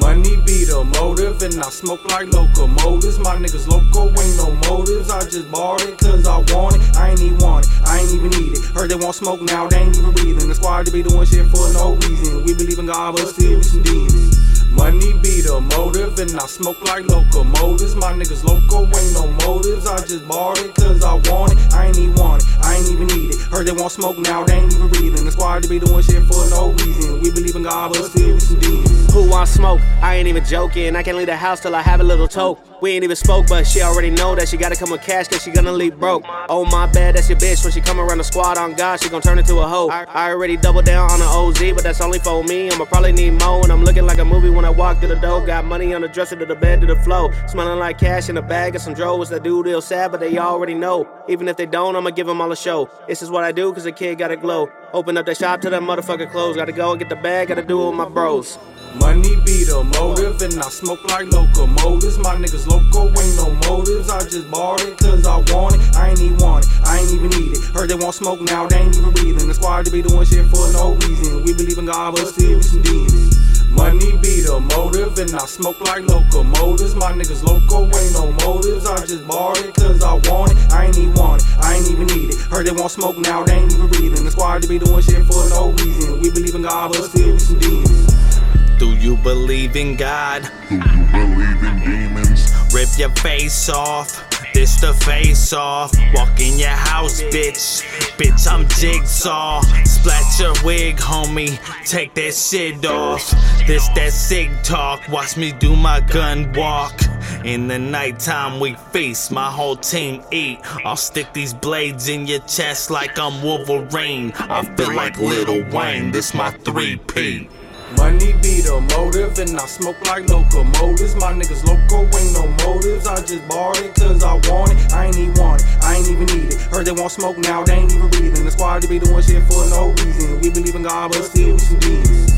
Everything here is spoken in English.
Money be the motive, and I smoke like locomotives. My niggas loco, ain't no motives. I just bought it cause I want it. I ain't even want it, I ain't even need it. Heard they want smoke now, they ain't even breathing. The squad to be doing shit for no reason. We believe in God, but still we some demons. Money be the motive, and I smoke like locomotives. My niggas loco, ain't no motives. I just bought it cause I want it. Heard they want smoke now, they ain't even breathing. The squad to be doing shit for no reason. We believe in God, but still we some demons. Who want smoke? I ain't even joking. I can't leave the house till I have a little toke. We ain't even spoke, but she already know that she gotta come with cash, cause she gonna leave broke. Oh my bad, that's your bitch. When she come around the squad on God, she gonna turn into a hoe. I, already doubled down on the OZ, but that's only for me. I'ma probably need more, and I'm looking like a movie when I walk through the door. Got money on the dresser to the bed to the flow. Smelling like cash in a bag of some dros. That dude real sad, but they already know. Even if they don't, I'ma give them all a show. This is what I do, cause the kid gotta glow. Open up the shop till that motherfucker close. Gotta go and get the bag, gotta do it with my bros. Money be the motive, and I smoke like locomotives. My niggas loco, ain't no motives. I just bought it cause I want it. I ain't even want it, I ain't even need it. Heard they want smoke now, they ain't even breathing. The squad to be doing shit for no reason. We believe in God, but still we some demons. Money be the motive, and I smoke like locomotives. My niggas loco, ain't no motives. I just bought it cause I want it. I ain't even want it, I ain't even need it. Heard they want smoke now, they ain't even breathing. The squad to be doing shit for no reason. We believe in God, but still we some demons. Do you believe in God? Do you believe in demons? Rip your face off. This the face off. Walk in your house, bitch. Bitch, I'm jigsaw. Splat your wig, homie. Take that shit off. This that sig talk. Watch me do my gun walk. In the nighttime, we feast. My whole team eat. I'll stick these blades in your chest like I'm Wolverine. I feel like Lil Wayne. This my 3P. Money be the motive, and I smoke like locomotives. My niggas loco, ain't no motives. I just bought it cause I want it. I ain't even want it, I ain't even need it. Heard they want smoke now, they ain't even breathing. The squad to be doing shit for no reason. We believe in God, but still we some demons.